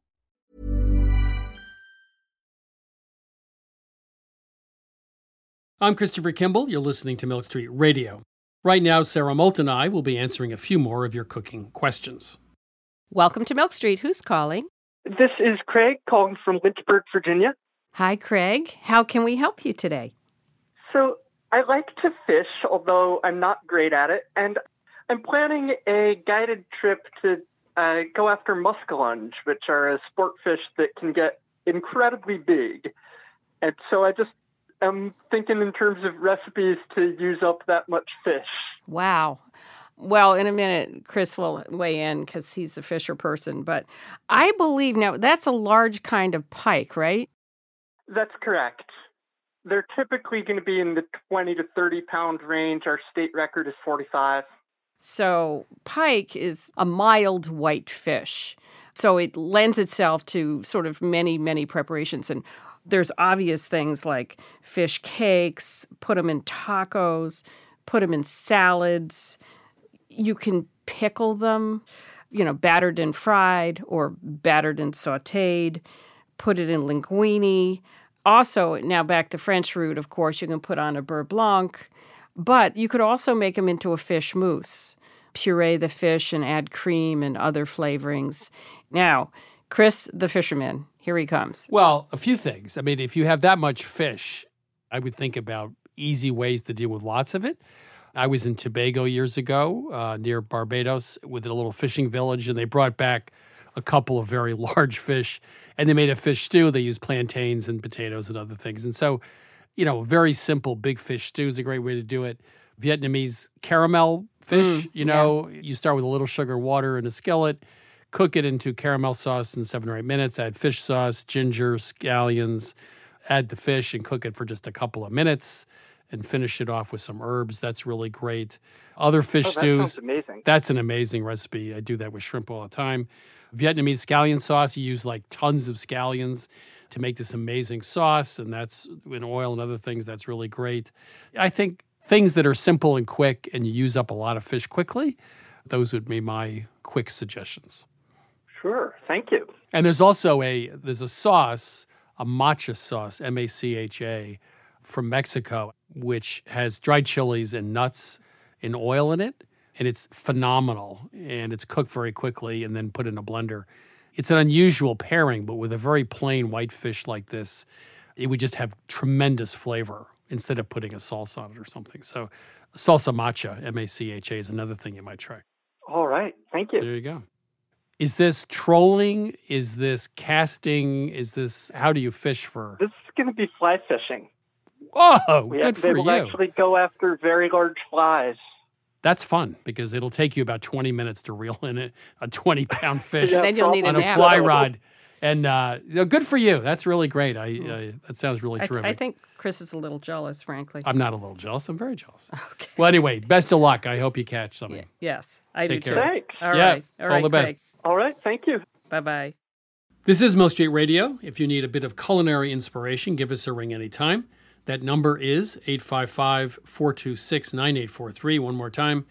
i'm christopher kimball you're listening to milk street radio Right now, Sara Moulton and I will be answering a few more of your cooking questions. Welcome to Milk Street. Who's calling? This is Craig calling from Lynchburg, Virginia. Hi, Craig. How can we help you today? So, I like to fish, although I'm not great at it, and I'm planning a guided trip to uh, go after muskellunge, which are a sport fish that can get incredibly big. And so I just am thinking in terms of recipes to use up that much fish. Wow. Well, in a minute, Chris will weigh in because he's a fisher person. But I believe now that's a large kind of pike, right? That's correct. They're typically going to be in the 20 to 30 pound range. Our state record is 45. So, pike is a mild white fish. So, it lends itself to sort of many, many preparations. And there's obvious things like fish cakes, put them in tacos, put them in salads. You can pickle them, you know, battered and fried or battered and sauteed, put it in linguine. Also, now back to French root, of course, you can put on a beurre blanc, but you could also make them into a fish mousse. Puree the fish and add cream and other flavorings. Now, Chris the fisherman, here he comes. Well, a few things. I mean, if you have that much fish, I would think about easy ways to deal with lots of it. I was in Tobago years ago uh, near Barbados with a little fishing village, and they brought back a couple of very <laughs> large fish, and they made a fish stew. They used plantains and potatoes and other things. And so, you know, very simple big fish stew is a great way to do it. Vietnamese caramel fish, Mm, you know, you start with a little sugar water in a skillet, cook it into caramel sauce in seven or eight minutes, add fish sauce, ginger, scallions, add the fish and cook it for just a couple of minutes and finish it off with some herbs. That's really great. Other fish Oh, stews. amazing. That's an amazing recipe. I do that with shrimp all the time. Vietnamese scallion sauce, you use like tons of scallions to make this amazing sauce, and that's in oil and other things. That's really great. I think things that are simple and quick and you use up a lot of fish quickly, those would be my quick suggestions. Sure. Thank you. And there's also a there's a sauce, a macha sauce, M A C H A, from Mexico, which has dried chilies and nuts and oil in it, and it's phenomenal. And it's cooked very quickly and then put in a blender. It's an unusual pairing, but with a very plain white fish like this, it would just have tremendous flavor instead of putting a salsa on it or something. So, salsa macha, M A C H A, is another thing you might try. All right. Thank you. There you go. Is this trolling? Is this casting? Is this how do you fish for? This is going to be fly fishing. Oh, We- good they for will you. actually go after very large flies. That's fun because it'll take you about 20 minutes to reel in a, a 20 pound <laughs> fish Then you'll need a on a nap. fly rod. And uh, good for you. That's really great. I, I that sounds really I, terrific. I think Chris is a little jealous, frankly. I'm not a little jealous. I'm very jealous. <laughs> Okay. Well, anyway, best of luck. I hope you catch something. yes, I Take do care. too. Thanks. All Yeah, right. All all right. the best. All right. Thank you. Bye bye. This is Milk Street Radio. If you need a bit of culinary inspiration, give us a ring anytime. That number is 855 426 9843. One more time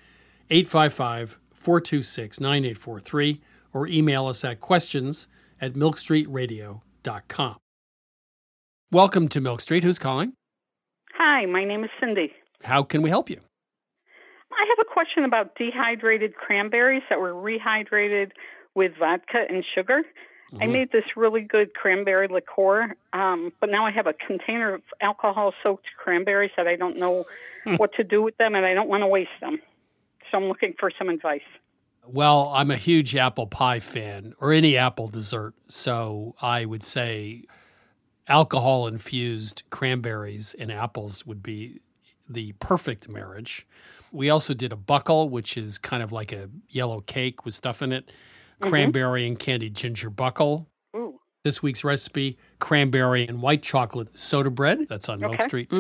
855 426 9843. Or email us at questions at milkstreetradio.com. Welcome to Milk Street. Who's calling? Hi, my name is Cindy. How can we help you? I have a question about dehydrated cranberries that were rehydrated with vodka and sugar. I Mhm. made this really good cranberry liqueur, um, but now I have a container of alcohol soaked cranberries that I don't know Hmm. what to do with them and I don't want to waste them. So I'm looking for some advice. Well, I'm a huge apple pie fan or any apple dessert. So I would say alcohol infused cranberries and apples would be the perfect marriage. We also did a buckle, which is kind of like a yellow cake with stuff in it, Mhm. cranberry and candied ginger buckle. Ooh. This week's recipe cranberry and white chocolate soda bread. That's on Milk Okay. Street.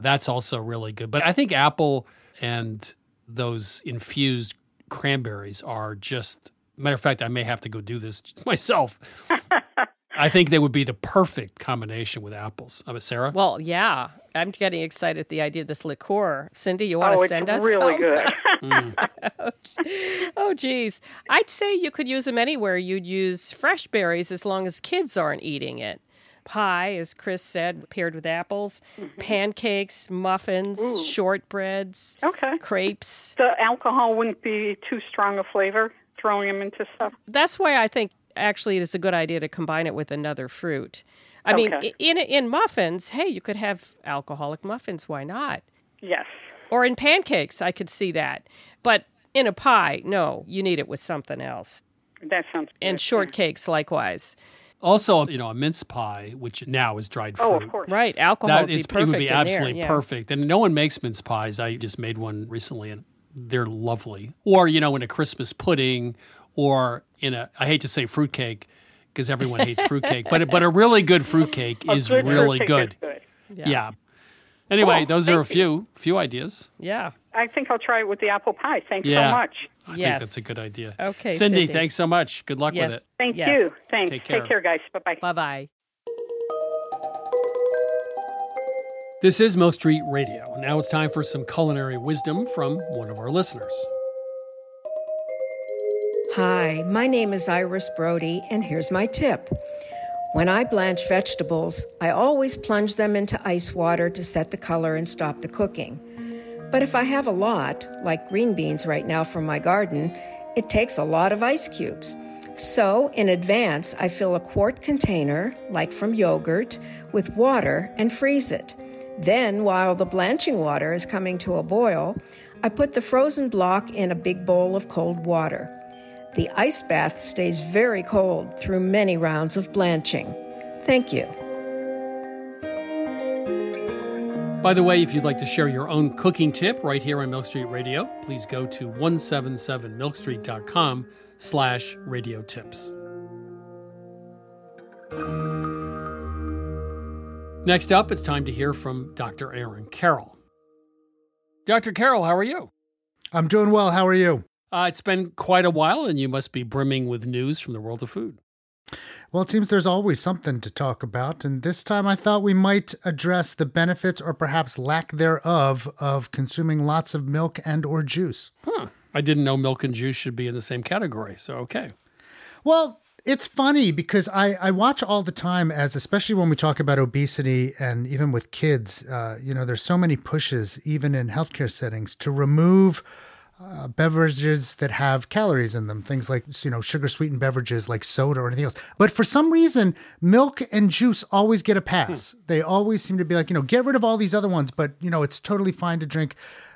That's also really good. But I think apple and those infused cranberries are just, matter of fact, I may have to go do this <laughs> myself. <laughs> I think they would be the perfect combination with apples. Uh, Sara? Well, yeah. I'm getting excited at the idea of this liqueur. Cindy, you want Oh, to it's send us Oh, really some? good. <laughs> Mm. <laughs> oh, geez. I'd say you could use them anywhere. You'd use fresh berries as long as kids aren't eating it. Pie, as Chris said, paired with apples, mm-hmm. pancakes, muffins, Ooh. shortbreads, Okay. crepes. The alcohol wouldn't be too strong a flavor throwing them into stuff. That's why I think actually it is a good idea to combine it with another fruit. I mean, Okay. i- in in muffins, hey, you could have alcoholic muffins. Why not? Yes. Or in pancakes, I could see that. But in a pie, no, you need it with something else. That sounds And shortcakes, likewise. Also, you know, a mince pie, which now is dried fruit. Oh, of course. Right, alcohol would be it's- perfect It would be in there, absolutely yeah. perfect. And no one makes mince pies. I just made one recently and they're lovely. Or, you know, in a Christmas pudding or in a, I hate to say fruitcake because everyone hates <laughs> fruitcake, but, but a really good fruitcake is good really fruitcake good. is good. Yeah. Yeah. Anyway, Cool. those are a Thank few few ideas. Yeah. I think I'll try it with the apple pie. Thanks Yeah. so much. I think that's a good idea. Okay, Cindy, Cindy. thanks so much. Good luck Yes. with it. Thank Yes. you. Thanks. Take care. Take care, guys. Bye bye. Bye bye. This is Milk Street Radio. Now it's time for some culinary wisdom from one of our listeners. Hi, my name is Iris Brody, and here's my tip. When I blanch vegetables, I always plunge them into ice water to set the color and stop the cooking. But if I have a lot, like green beans right now from my garden, it takes a lot of ice cubes. So, in advance, I fill a quart container, like from yogurt, with water and freeze it. Then, while the blanching water is coming to a boil, I put the frozen block in a big bowl of cold water. The ice bath stays very cold through many rounds of blanching. Thank you. By the way, if you'd like to share your own cooking tip right here on Milk Street Radio, please go to 177milkstreet.com slash radio tips. Next up, it's time to hear from Dr. Aaron Carroll. Dr. Carroll, how are you? I'm doing well. How are you? Uh, it's been quite a while, and you must be brimming with news from the world of food. Well, it seems there's always something to talk about, and this time I thought we might address the benefits or perhaps lack thereof of consuming lots of milk and or juice. Huh. I didn't know milk and juice should be in the same category, so okay. Well, it's funny because I, I watch all the time as especially when we talk about obesity and even with kids uh, you know there's so many pushes even in healthcare settings to remove uh, beverages that have calories in them, things like you know sugar sweetened beverages like soda or anything else. But for some reason, milk and juice always get a pass. Hmm. They always seem to be like you know get rid of all these other ones, but you know it's totally fine to drink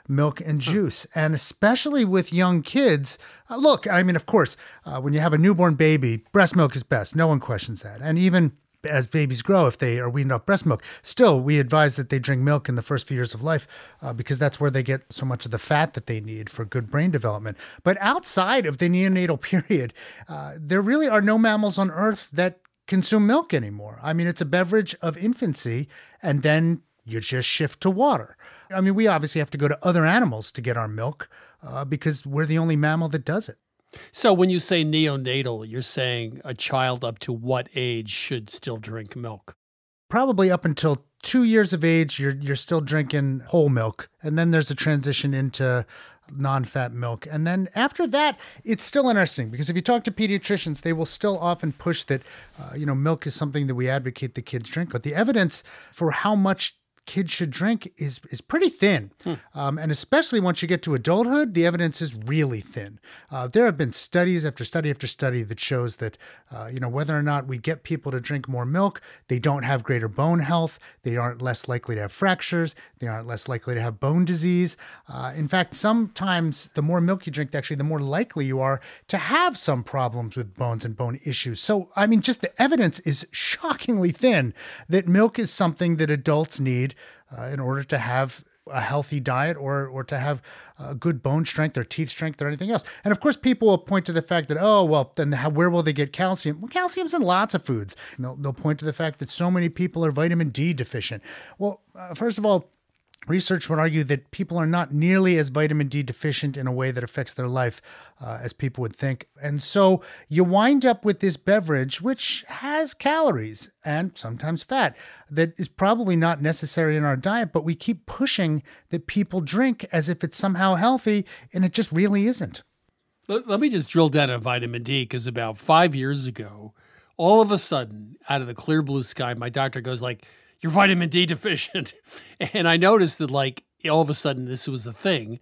milk and juice, and especially with young kids. Uh, look, I mean, of course, uh, when you have a newborn baby, breast milk is best. No one questions that, and even as babies grow if they are weaned off breast milk. Still, we advise that they drink milk in the first few years of life uh, because that's where they get so much of the fat that they need for good brain development. But outside of the neonatal <laughs> period, uh, there really are no mammals on Earth that consume milk anymore. I mean, it's a beverage of infancy, and then you just shift to water. I mean, we obviously have to go to other animals to get our milk uh, because we're the only mammal that does it. So when you say neonatal, you're saying a child up to what age should still drink milk? Probably up until two years of age, you're you're still drinking whole milk, and then there's a transition into non-fat milk, and then after that, it's still interesting because if you talk to pediatricians, they will still often push that, uh, you know, milk is something that we advocate the kids drink. But the evidence for how much kids should drink is is pretty thin, hmm. um, and especially once you get to adulthood, the evidence is really thin. Uh, there have been studies after study after study that shows that uh, you know whether or not we get people to drink more milk, they don't have greater bone health, they aren't less likely to have fractures, they aren't less likely to have bone disease. Uh, in fact, sometimes the more milk you drink, actually, the more likely you are to have some problems with bones and bone issues. So, I mean, just the evidence is shockingly thin that milk is something that adults need in order to have a healthy diet or or to have uh, good bone strength or teeth strength or anything else. And of course, people will point to the fact that oh well, then how, where will they get calcium? Well, calcium's in lots of foods. And they'll, they'll point to the fact that so many people are vitamin D deficient. Well, uh, first of all, Research would argue that people are not nearly as vitamin D deficient in a way that affects their life uh, as people would think. And so you wind up with this beverage, which has calories and sometimes fat, that is probably not necessary in our diet, but we keep pushing that people drink as if it's somehow healthy, and it just really isn't. Let, let me just drill down on vitamin D because about five years ago, all of a sudden, out of the clear blue sky, my doctor goes like, you're vitamin D deficient. <laughs> and I noticed that like all of a sudden this was a thing.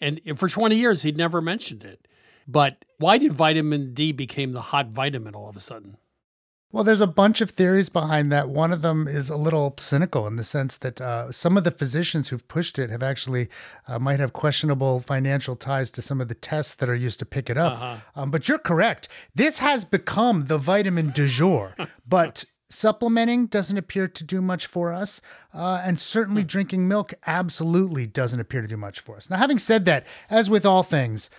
And for 20 years he'd never mentioned it. But why did vitamin D become the hot vitamin all of a sudden? Well, there's a bunch of theories behind that. One of them is a little cynical in the sense that uh, some of the physicians who've pushed it have actually uh, might have questionable financial ties to some of the tests that are used to pick it up. Uh-huh. Um, but you're correct. This has become the vitamin du jour. <laughs> but Supplementing doesn't appear to do much for us, uh, and certainly hmm. drinking milk absolutely doesn't appear to do much for us. Now, having said that, as with all things,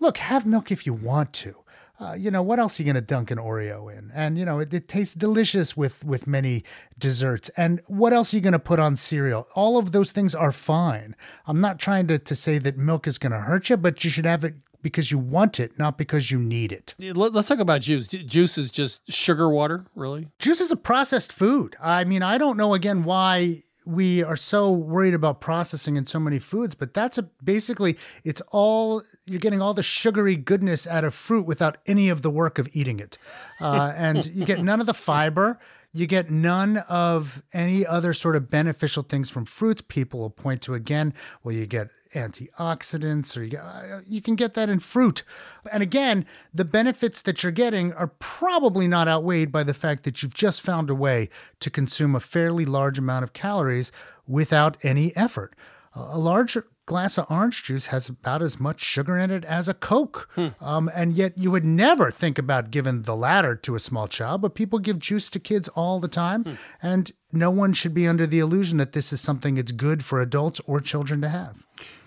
look, have milk if you want to. Uh, you know what else are you going to dunk an Oreo in? And you know it, it, tastes delicious with with many desserts. And what else are you going to put on cereal? All of those things are fine. I'm not trying to to say that milk is going to hurt you, but you should have it because you want it, not because you need it. Let's talk about juice. Juice is just sugar water, really? Juice is a processed food. I mean, I don't know again why we are so worried about processing in so many foods, but that's a basically it's all you're getting all the sugary goodness out of fruit without any of the work of eating it, uh, <laughs> and you get none of the fiber. You get none of any other sort of beneficial things from fruits. People will point to again, well, you get antioxidants or you, uh, you can get that in fruit. And again, the benefits that you're getting are probably not outweighed by the fact that you've just found a way to consume a fairly large amount of calories without any effort. A large glass of orange juice has about as much sugar in it as a Coke. Um, and yet you would never think about giving the latter to a small child, but people give juice to kids all the time. And no one should be under the illusion that this is something that's good for adults or children to have.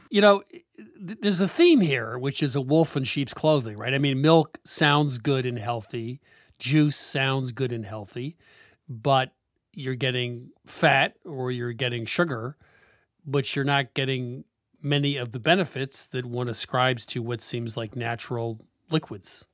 You know, th- there's a theme here, which is a wolf in sheep's clothing, right? I mean, milk sounds good and healthy, juice sounds good and healthy, but you're getting fat or you're getting sugar, but you're not getting many of the benefits that one ascribes to what seems like natural liquids.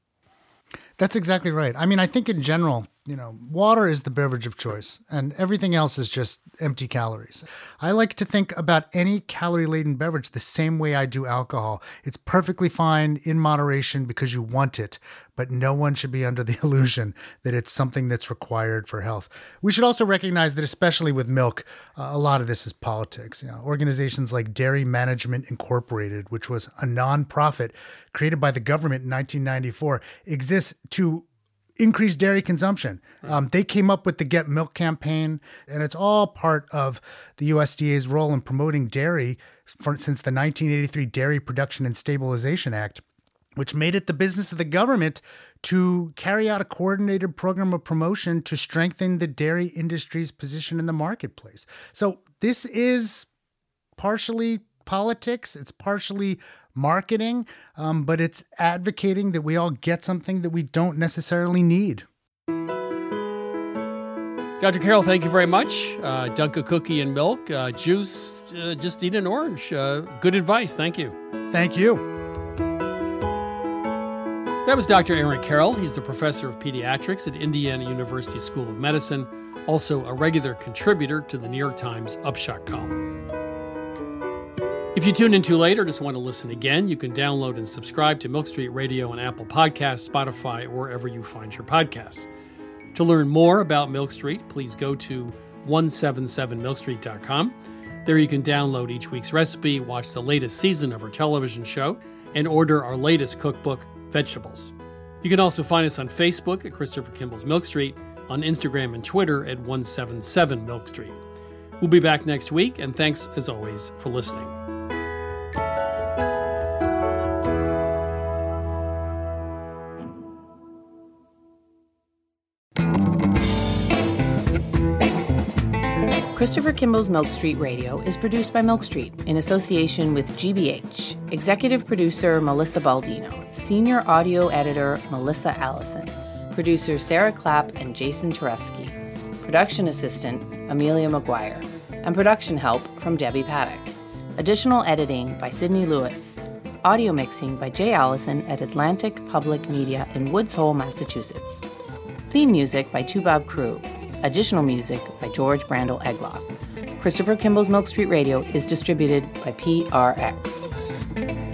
That's exactly right. I mean, I think in general, you know, water is the beverage of choice, and everything else is just empty calories. I like to think about any calorie laden beverage the same way I do alcohol. It's perfectly fine in moderation because you want it, but no one should be under the <laughs> illusion that it's something that's required for health. We should also recognize that, especially with milk, uh, a lot of this is politics. You know, organizations like Dairy Management Incorporated, which was a nonprofit created by the government in 1994, exists to increase dairy consumption. Um, they came up with the Got Milk campaign, and it's all part of the USDA's role in promoting dairy for, since the 1983 Dairy Production and Stabilization Act, which made it the business of the government to carry out a coordinated program of promotion to strengthen the dairy industry's position in the marketplace. So this is partially politics, it's partially marketing, um, but it's advocating that we all get something that we don't necessarily need. Dr. Carroll, thank you very much. Uh, dunk a cookie in milk, uh, juice, uh, just eat an orange. Uh, good advice. Thank you. Thank you. That was Dr. Aaron Carroll. He's the professor of pediatrics at Indiana University School of Medicine, also a regular contributor to the New York Times Upshot column. If you tune in too late or just want to listen again, you can download and subscribe to Milk Street Radio on Apple Podcasts, Spotify, or wherever you find your podcasts. To learn more about Milk Street, please go to 177milkstreet.com. There you can download each week's recipe, watch the latest season of our television show, and order our latest cookbook, Vegetables. You can also find us on Facebook at Christopher Kimball's Milk Street, on Instagram and Twitter at 177 Milk Street. We'll be back next week, and thanks as always for listening. Christopher Kimball's Milk Street Radio is produced by Milk Street in association with GBH, executive producer Melissa Baldino, senior audio editor Melissa Allison, producers Sarah Clapp and Jason Tereski, production assistant Amelia McGuire, and production help from Debbie Paddock. Additional editing by Sydney Lewis. Audio mixing by Jay Allison at Atlantic Public Media in Woods Hole, Massachusetts. Theme music by Toubab Krewe. Additional music by George Brandl Egloff. Christopher Kimball's Milk Street Radio is distributed by PRX.